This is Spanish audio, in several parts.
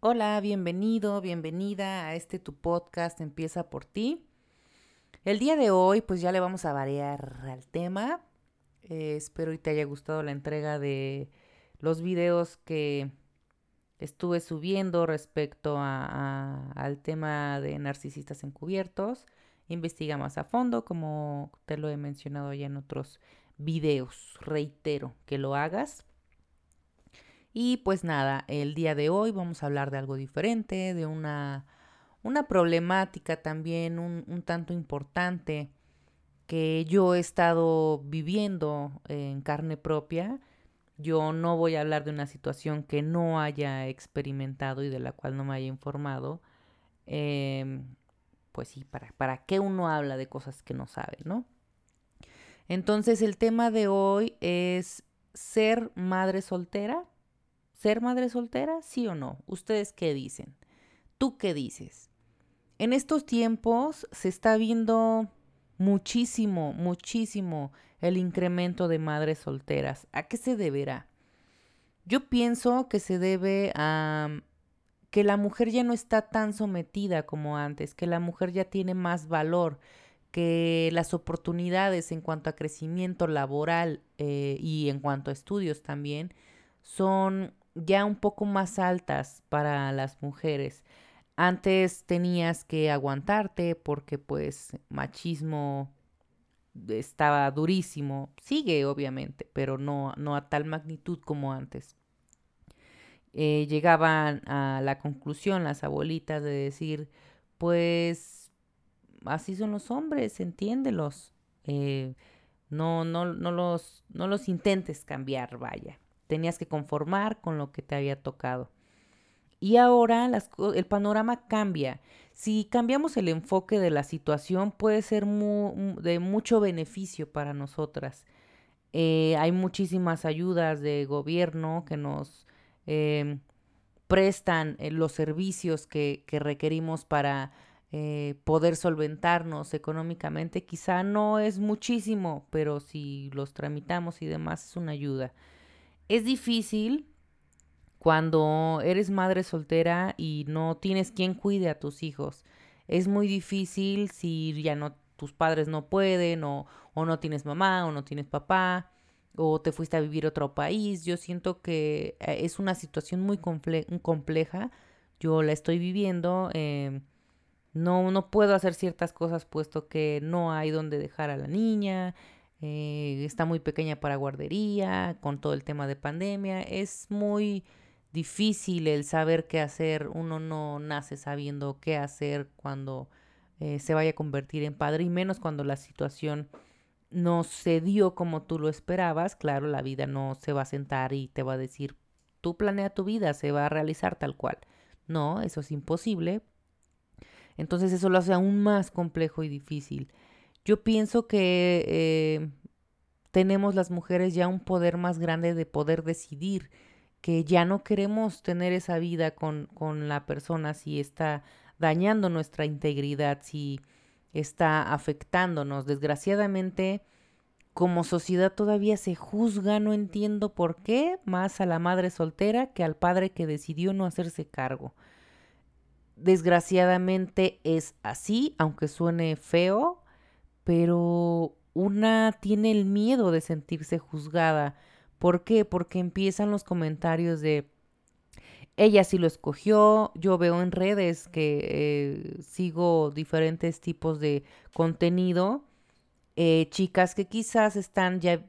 Hola, bienvenido, bienvenida a este tu podcast Empieza por ti. El día de hoy pues ya le vamos a variar al tema. Eh, espero que te haya gustado la entrega de los videos que estuve subiendo respecto al tema de narcisistas encubiertos. Investiga más a fondo, como te lo he mencionado ya en otros videos. Reitero que lo hagas. Y pues nada, el día de hoy vamos a hablar de algo diferente, de una, una problemática también un, un tanto importante que yo he estado viviendo en carne propia. Yo no voy a hablar de una situación que no haya experimentado y de la cual no me haya informado. Em, pues sí, ¿para, ¿para qué uno habla de cosas que no sabe, no? Entonces el tema de hoy es ser madre soltera. ¿Ser madre soltera? Sí o no. ¿Ustedes qué dicen? ¿Tú qué dices? En estos tiempos se está viendo muchísimo, muchísimo el incremento de madres solteras. ¿A qué se deberá? Yo pienso que se debe a que la mujer ya no está tan sometida como antes, que la mujer ya tiene más valor, que las oportunidades en cuanto a crecimiento laboral eh, y en cuanto a estudios también son ya un poco más altas para las mujeres. Antes tenías que aguantarte porque pues machismo estaba durísimo, sigue obviamente, pero no, no a tal magnitud como antes. Eh, llegaban a la conclusión las abuelitas de decir, pues así son los hombres, entiéndelos. Eh, no, no, no, los, no los intentes cambiar, vaya. Tenías que conformar con lo que te había tocado. Y ahora el panorama cambia. Si cambiamos el enfoque de la situación, puede ser de mucho beneficio para nosotras. Eh, hay muchísimas ayudas de gobierno que nos em, prestan eh, los servicios que, requerimos para eh, poder solventarnos económicamente. Quizá no es muchísimo, pero si los tramitamos y demás es una ayuda. Es difícil cuando eres madre soltera y no tienes quien cuide a tus hijos. Es muy difícil si ya no tus padres no pueden o, o no tienes mamá o no tienes papá o te fuiste a vivir a otro país. Yo siento que eh, es una situación muy compleja. Yo la estoy viviendo. Em, no, no puedo hacer ciertas cosas puesto que no hay donde dejar a la niña. Eh, está muy pequeña para guardería, con todo el tema de pandemia. Es muy difícil el saber qué hacer. Uno no nace sabiendo qué hacer cuando eh, se vaya a convertir en padre y menos cuando la situación no se dio como tú lo esperabas. Claro, la vida no se va a sentar y te va a decir, tú planea tu vida, se va a realizar tal cual. No, eso es imposible. Entonces eso lo hace aún más complejo y difícil. Yo pienso que eh, tenemos las mujeres ya un poder más grande de poder decidir que ya no queremos tener esa vida con, con la persona si está dañando nuestra integridad, si está afectándonos. Desgraciadamente, como sociedad todavía se juzga, no entiendo por qué, más a la madre soltera que al padre que decidió no hacerse cargo. Desgraciadamente es así, aunque suene feo, pero una tiene el miedo de sentirse juzgada ¿Por qué? Porque empiezan los comentarios de ella sí lo escogió. Yo veo en redes que eh, sigo diferentes tipos de contenido. Eh, chicas que quizás están ya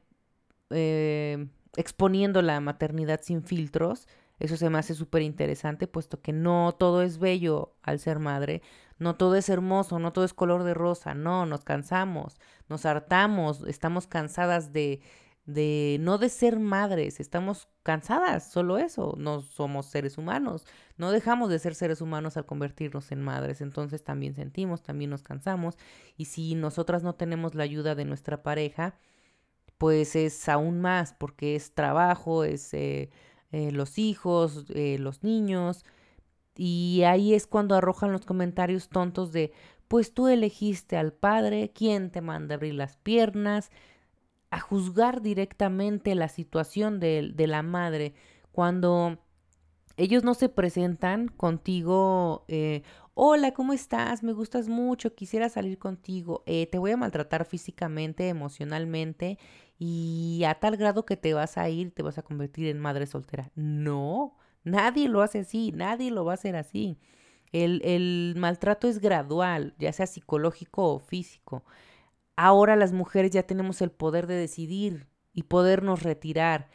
eh, exponiendo la maternidad sin filtros. Eso se me hace súper interesante, puesto que no todo es bello al ser madre, no todo es hermoso, no todo es color de rosa, no, nos cansamos, nos hartamos, estamos cansadas de, de no de ser madres, estamos cansadas, solo eso, no somos seres humanos, no dejamos de ser seres humanos al convertirnos en madres, entonces también sentimos, también nos cansamos y si nosotras no tenemos la ayuda de nuestra pareja, pues es aún más porque es trabajo, es eh, eh, los hijos, eh, los niños y ahí es cuando arrojan los comentarios tontos de pues tú elegiste al padre, ¿quién te manda abrir las piernas? a juzgar directamente la situación de, de la madre cuando ellos no se presentan contigo, eh, hola, ¿cómo estás? Me gustas mucho, quisiera salir contigo, te voy a maltratar físicamente, emocionalmente y a tal grado que te vas a ir, te vas a convertir en madre soltera. No, nadie lo hace así, nadie lo va a hacer así. El, el maltrato es gradual, ya sea psicológico o físico. Ahora las mujeres ya tenemos el poder de decidir y podernos retirar,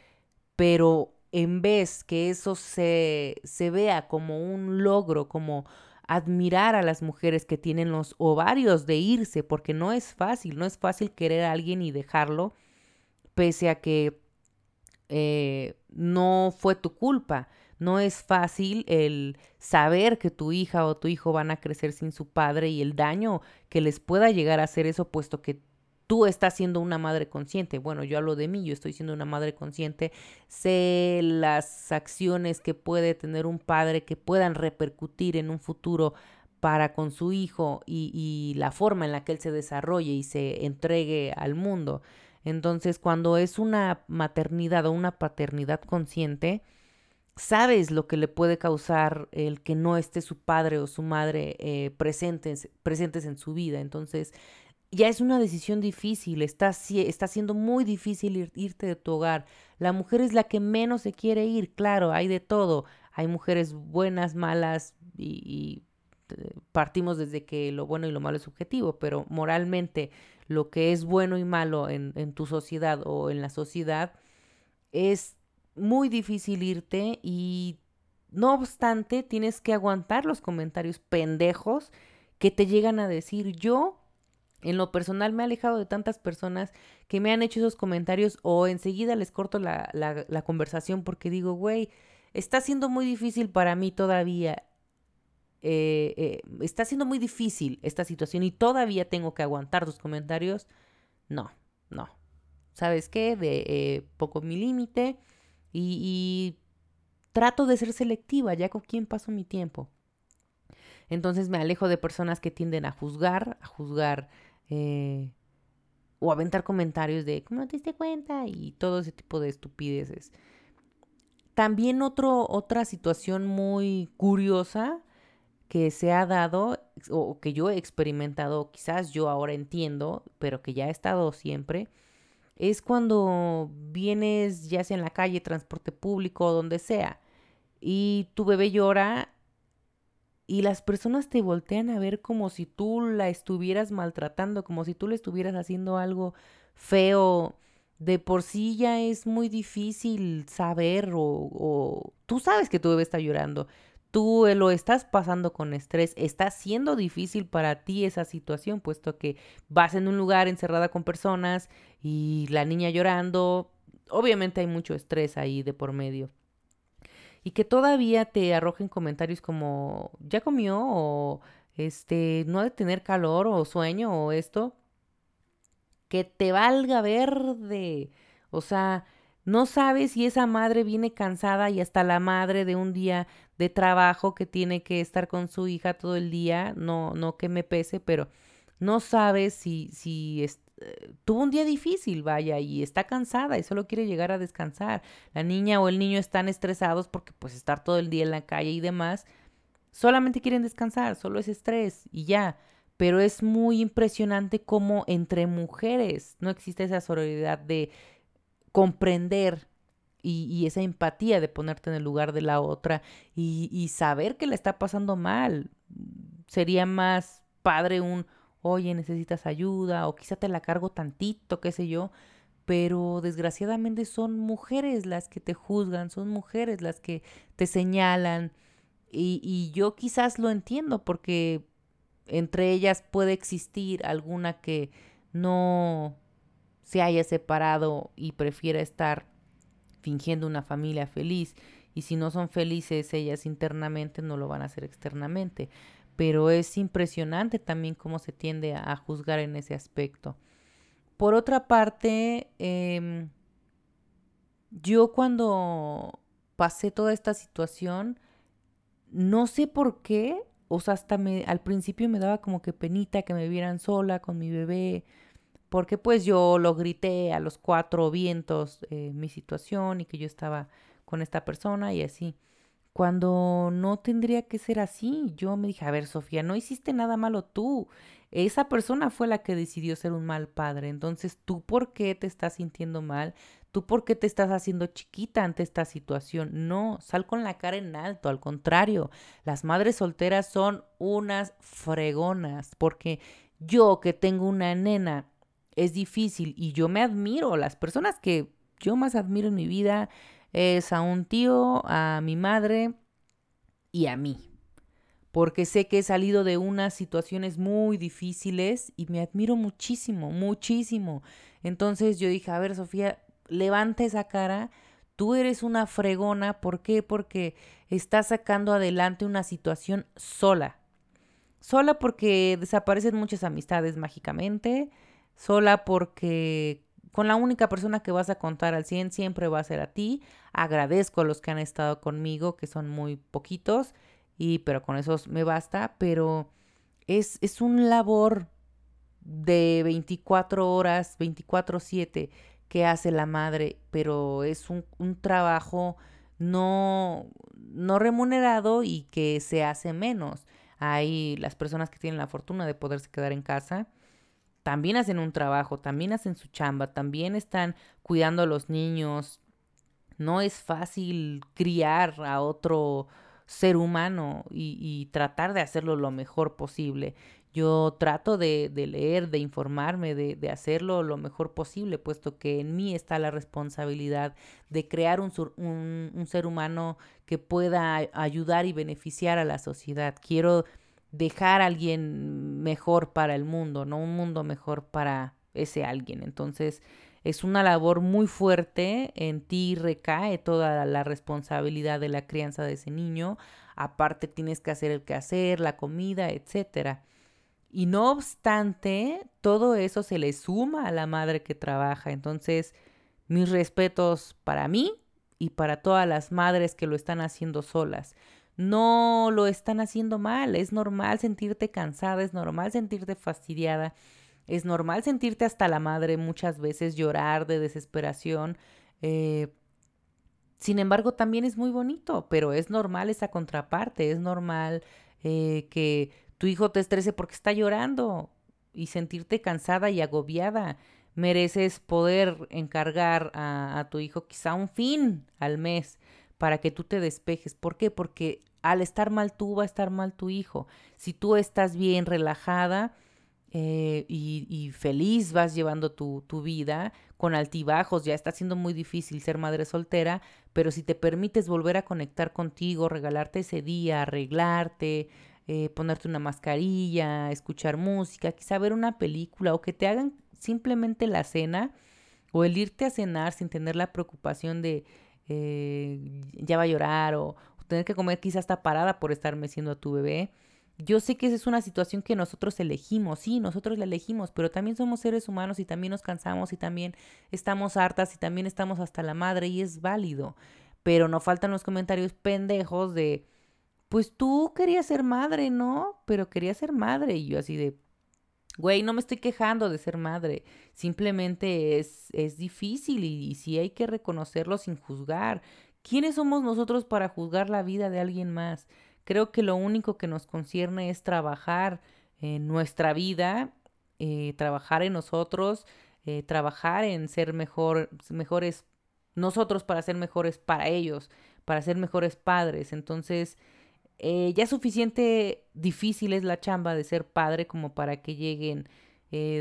pero en vez que eso se, se vea como un logro, como admirar a las mujeres que tienen los ovarios de irse, porque no es fácil, no es fácil querer a alguien y dejarlo, pese a que eh, no fue tu culpa. No es fácil el saber que tu hija o tu hijo van a crecer sin su padre y el daño que les pueda llegar a hacer eso, puesto que tú estás siendo una madre consciente. Bueno, yo hablo de mí, yo estoy siendo una madre consciente. Sé las acciones que puede tener un padre que puedan repercutir en un futuro para con su hijo y, y la forma en la que él se desarrolle y se entregue al mundo. Entonces, cuando es una maternidad o una paternidad consciente, sabes lo que le puede causar el que no esté su padre o su madre eh, presentes, presentes en su vida. Entonces, ya es una decisión difícil, está, está siendo muy difícil irte de tu hogar. La mujer es la que menos se quiere ir, claro, hay de todo. Hay mujeres buenas, malas y, eh, partimos desde que lo bueno y lo malo es subjetivo, pero moralmente lo que es bueno y malo en, en tu sociedad o en la sociedad es muy difícil irte y no obstante tienes que aguantar los comentarios pendejos que te llegan a decir yo en lo personal me he alejado de tantas personas que me han hecho esos comentarios o enseguida les corto la, la, conversación porque digo, güey, está siendo muy difícil para mí todavía. Eh, eh, está siendo muy difícil esta situación y todavía tengo que aguantar tus comentarios. No, no. ¿Sabes qué? De eh, poco mi límite y, trato de ser selectiva ya con quién paso mi tiempo. Entonces me alejo de personas que tienden a juzgar, a juzgar o aventar comentarios de ¿cómo te diste cuenta? y todo ese tipo de estupideces. También otro, otra situación muy curiosa que se ha dado o que yo he experimentado, quizás yo ahora entiendo, pero que ya he estado siempre, es cuando vienes ya sea en la calle, transporte público o donde sea, y tu bebé llora y las personas te voltean a ver como si tú la estuvieras maltratando, como si tú le estuvieras haciendo algo feo. De por sí ya es muy difícil saber o, tú sabes que tu bebé está llorando. Tú lo estás pasando con estrés, está siendo difícil para ti esa situación, puesto que vas en un lugar encerrada con personas y la niña llorando, obviamente hay mucho estrés ahí de por medio. Y que todavía te arrojen comentarios como ya comió o este no ha de tener calor o sueño o esto que te valga verde. O sea, no sabes si esa madre viene cansada y hasta la madre de un día de trabajo que tiene que estar con su hija todo el día, no no que me pese, pero no sabes si si tuvo un día difícil, vaya, y está cansada y solo quiere llegar a descansar. La niña o el niño están estresados porque pues estar todo el día en la calle y demás, solamente quieren descansar, solo es estrés y ya. Pero es muy impresionante cómo entre mujeres no existe esa sororidad de comprender y, esa empatía de ponerte en el lugar de la otra y, y saber que le está pasando mal. Sería más padre un, oye, necesitas ayuda o quizá te la cargo tantito, qué sé yo, pero desgraciadamente son mujeres las que te juzgan, son mujeres las que te señalan y, y yo quizás lo entiendo porque entre ellas puede existir alguna que no se haya separado y prefiera estar fingiendo una familia feliz y si no son felices ellas internamente no lo van a hacer externamente pero es impresionante también cómo se tiende a, juzgar en ese aspecto. Por otra parte, em, yo cuando pasé toda esta situación, no sé por qué, o sea, hasta me, al principio me daba como que penita que me vieran sola con mi bebé, porque pues yo lo grité a los cuatro vientos eh, mi situación y que yo estaba con esta persona y así. cuando no tendría que ser así. Yo me dije, a ver, Sofía, no hiciste nada malo tú. Esa persona fue la que decidió ser un mal padre. Entonces, ¿tú por qué te estás sintiendo mal? ¿Tú por qué te estás haciendo chiquita ante esta situación? No, sal con la cara en alto. Al contrario, las madres solteras son unas fregonas. Porque yo que tengo una nena, es difícil y yo me admiro. Las personas que yo más admiro en mi vida es a un tío, a mi madre y a mí porque sé que he salido de unas situaciones muy difíciles y me admiro muchísimo, muchísimo. Entonces yo dije, a ver, Sofía, levanta esa cara, tú eres una fregona, ¿por qué? Porque estás sacando adelante una situación sola. Sola porque desaparecen muchas amistades mágicamente, sola porque con la única persona que vas a contar al 100 siempre va a ser a ti. Agradezco a los que han estado conmigo, que son muy poquitos y pero con esos me basta, pero es, es un labor de 24 horas, 24/7 que hace la madre, pero es un, un trabajo no, no remunerado y que se hace menos. Hay las personas que tienen la fortuna de poderse quedar en casa, también hacen un trabajo, también hacen su chamba, también están cuidando a los niños. No es fácil criar a otro ser humano y, tratar de hacerlo lo mejor posible. Yo trato de, leer, de informarme, de, hacerlo lo mejor posible, puesto que en mí está la responsabilidad de crear un, un, ser humano que pueda ayudar y beneficiar a la sociedad. Quiero dejar a alguien mejor para el mundo, no un mundo mejor para ese alguien. Entonces, es una labor muy fuerte, en ti recae toda la responsabilidad de la crianza de ese niño, aparte tienes que hacer el quehacer, la comida, etcétera. Y no obstante, todo eso se le suma a la madre que trabaja. Entonces, mis respetos para mí y para todas las madres que lo están haciendo solas. No lo están haciendo mal, es normal sentirte cansada, es normal sentirte fastidiada, es normal sentirte hasta la madre muchas veces, llorar de desesperación. Eh, sin embargo, también es muy bonito, pero es normal esa contraparte, es normal eh, que tu hijo te estrese porque está llorando y sentirte cansada y agobiada. Mereces poder encargar a, a tu hijo quizá un fin al mes para que tú te despejes. ¿Por qué? Porque al estar mal tú va a estar mal tu hijo. Si tú estás bien relajada, eh, y, feliz vas llevando tu, vida con altibajos, ya está siendo muy difícil ser madre soltera, pero si te permites volver a conectar contigo, regalarte ese día, arreglarte, eh, ponerte una mascarilla, escuchar música, quizá ver una película o que te hagan simplemente la cena o el irte a cenar sin tener la preocupación de eh, ya va a llorar o, tener que comer quizá hasta parada por estar meciendo a tu bebé yo sé que esa es una situación que nosotros elegimos, sí, nosotros la elegimos, pero también somos seres humanos y también nos cansamos y también estamos hartas y también estamos hasta la madre y es válido. Pero no faltan los comentarios pendejos de, pues tú querías ser madre, ¿no? Pero querías ser madre y yo así de, güey, no me estoy quejando de ser madre, simplemente es, es difícil y, sí hay que reconocerlo sin juzgar. ¿Quiénes somos nosotros para juzgar la vida de alguien más? Creo que lo único que nos concierne es trabajar en nuestra vida, eh, trabajar en nosotros, eh, trabajar en ser mejor, mejores nosotros para ser mejores para ellos, para ser mejores padres. Entonces, eh, ya suficiente difícil es la chamba de ser padre como para que lleguen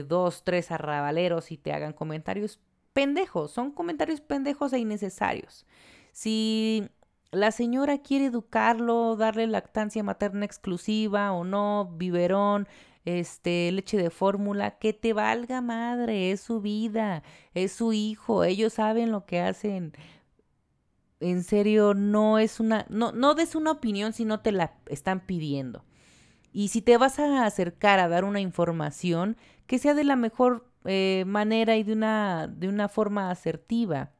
dos, tres arrabaleros y te hagan comentarios pendejos. Son comentarios pendejos e innecesarios. Si la señora quiere educarlo, darle lactancia materna exclusiva o no, biberón, este, leche de fórmula, que te valga madre, es su vida, es su hijo, ellos saben lo que hacen. En serio, no es una, no, no des una opinión si no te la están pidiendo. Y si te vas a acercar a dar una información, que sea de la mejor eh, manera y de una, de una forma asertiva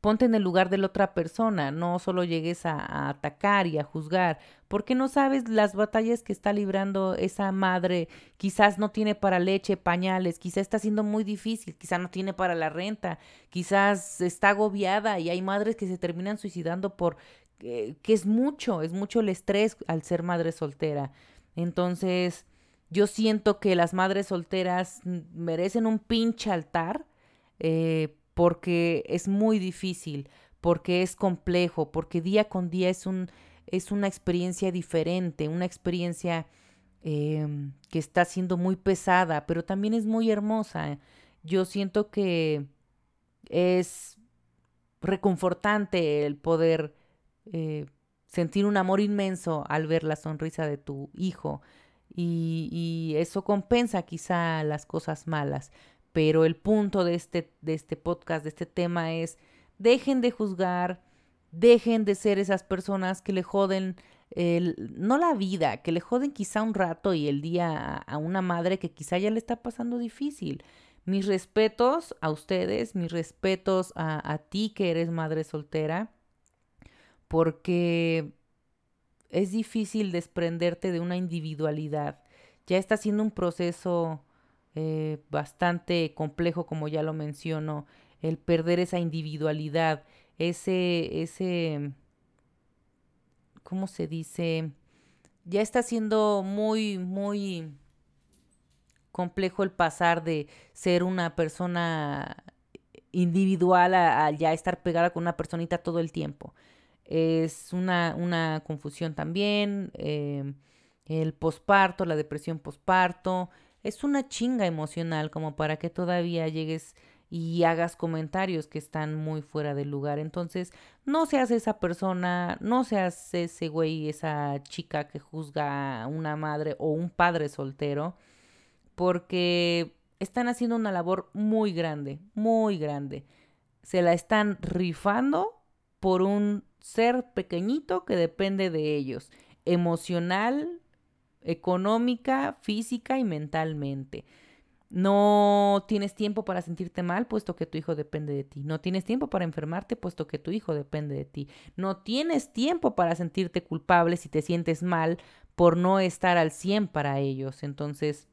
ponte en el lugar de la otra persona, no solo llegues a, atacar y a juzgar, porque no sabes las batallas que está librando esa madre, quizás no tiene para leche, pañales, quizás está siendo muy difícil, quizás no tiene para la renta, quizás está agobiada y hay madres que se terminan suicidando por que es mucho, es mucho el estrés al ser madre soltera. Entonces, yo siento que las madres solteras merecen un pinche altar eh, porque es muy difícil, porque es complejo, porque día con día es, un, es una experiencia diferente, una experiencia em, que está siendo muy pesada, pero también es muy hermosa. Yo siento que es reconfortante el poder eh, sentir un amor inmenso al ver la sonrisa de tu hijo y, y, eso compensa quizá las cosas malas. Pero el punto de este, de este podcast, de este tema es, dejen de juzgar, dejen de ser esas personas que le joden, no la vida, que le joden quizá un rato y el día a una madre que quizá ya le está pasando difícil. Mis respetos a ustedes, mis respetos a, a ti que eres madre soltera, porque es difícil desprenderte de una individualidad. Ya está siendo un proceso eh, bastante complejo, como ya lo menciono, el perder esa individualidad, ese, ese, ¿cómo se dice? Ya está siendo muy, muy complejo el pasar de ser una persona individual a, ya estar pegada con una personita todo el tiempo. Es una, una confusión también, eh, el posparto, la depresión posparto, es una chinga emocional como para que todavía llegues y hagas comentarios que están muy fuera del lugar. Entonces, no seas esa persona, no seas ese güey, esa chica que juzga a una madre o un padre soltero, porque están haciendo una labor muy grande, muy grande. Se la están rifando por un ser pequeñito que depende de ellos, emocional, económica, física y mentalmente. No tienes tiempo para sentirte mal puesto que tu hijo depende de ti. No tienes tiempo para enfermarte puesto que tu hijo depende de ti. No tienes tiempo para sentirte culpable si te sientes mal por no estar al 100 para ellos. Entonces,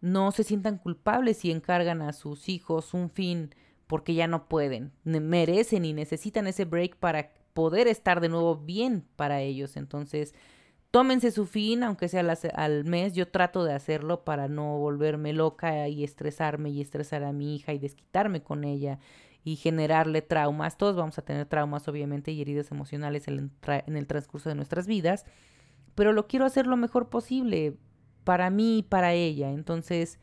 no se sientan culpables si encargan a sus hijos un fin porque ya no pueden. Merecen y necesitan ese break para poder estar de nuevo bien para ellos. Entonces, tómense su fin, aunque sea al mes, yo trato de hacerlo para no volverme loca y estresarme y estresar a mi hija y desquitarme con ella y generarle traumas. Todos vamos a tener traumas, obviamente, y heridas emocionales en, el transcurso de nuestras vidas, pero lo quiero hacer lo mejor posible para mí y para ella. Entonces,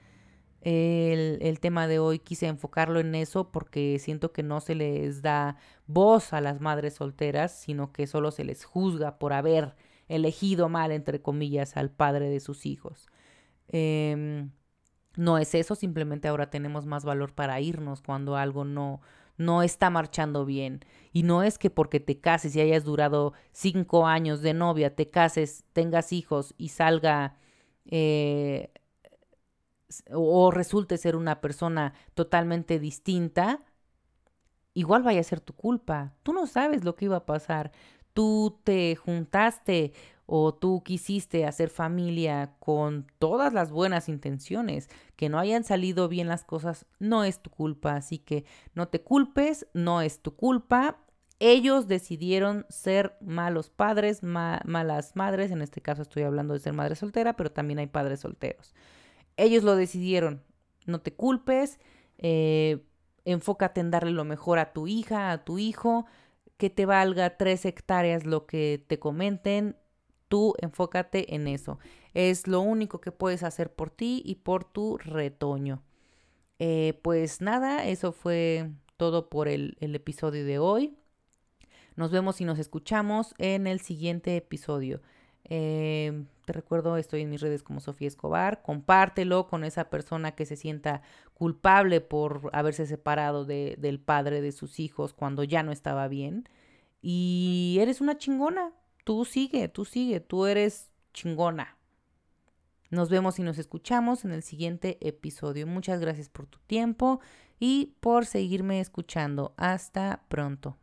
el, el, tema de hoy quise enfocarlo en eso porque siento que no se les da voz a las madres solteras, sino que solo se les juzga por haber elegido mal, entre comillas, al padre de sus hijos. Em, no es eso, simplemente ahora tenemos más valor para irnos cuando algo no, no está marchando bien. Y no es que porque te cases y hayas durado cinco años de novia, te cases, tengas hijos y salga eh, o resulte ser una persona totalmente distinta, igual vaya a ser tu culpa. Tú no sabes lo que iba a pasar tú te juntaste o tú quisiste hacer familia con todas las buenas intenciones, que no hayan salido bien las cosas, no es tu culpa, así que no te culpes, no es tu culpa. Ellos decidieron ser malos padres, malas madres, en este caso estoy hablando de ser madre soltera, pero también hay padres solteros. Ellos lo decidieron, no te culpes, eh, enfócate en darle lo mejor a tu hija, a tu hijo, que te valga tres hectáreas lo que te comenten, tú enfócate en eso. Es lo único que puedes hacer por ti y por tu retoño. Eh, pues nada, eso fue todo por el, el episodio de hoy. Nos vemos y nos escuchamos en el siguiente episodio. Eh, te recuerdo, estoy en mis redes como Sofía Escobar. Compártelo con esa persona que se sienta culpable por haberse separado de, del padre de sus hijos cuando ya no estaba bien. Y eres una chingona. Tú sigue, tú sigue, tú eres chingona. Nos vemos y nos escuchamos en el siguiente episodio. Muchas gracias por tu tiempo y por seguirme escuchando. Hasta pronto.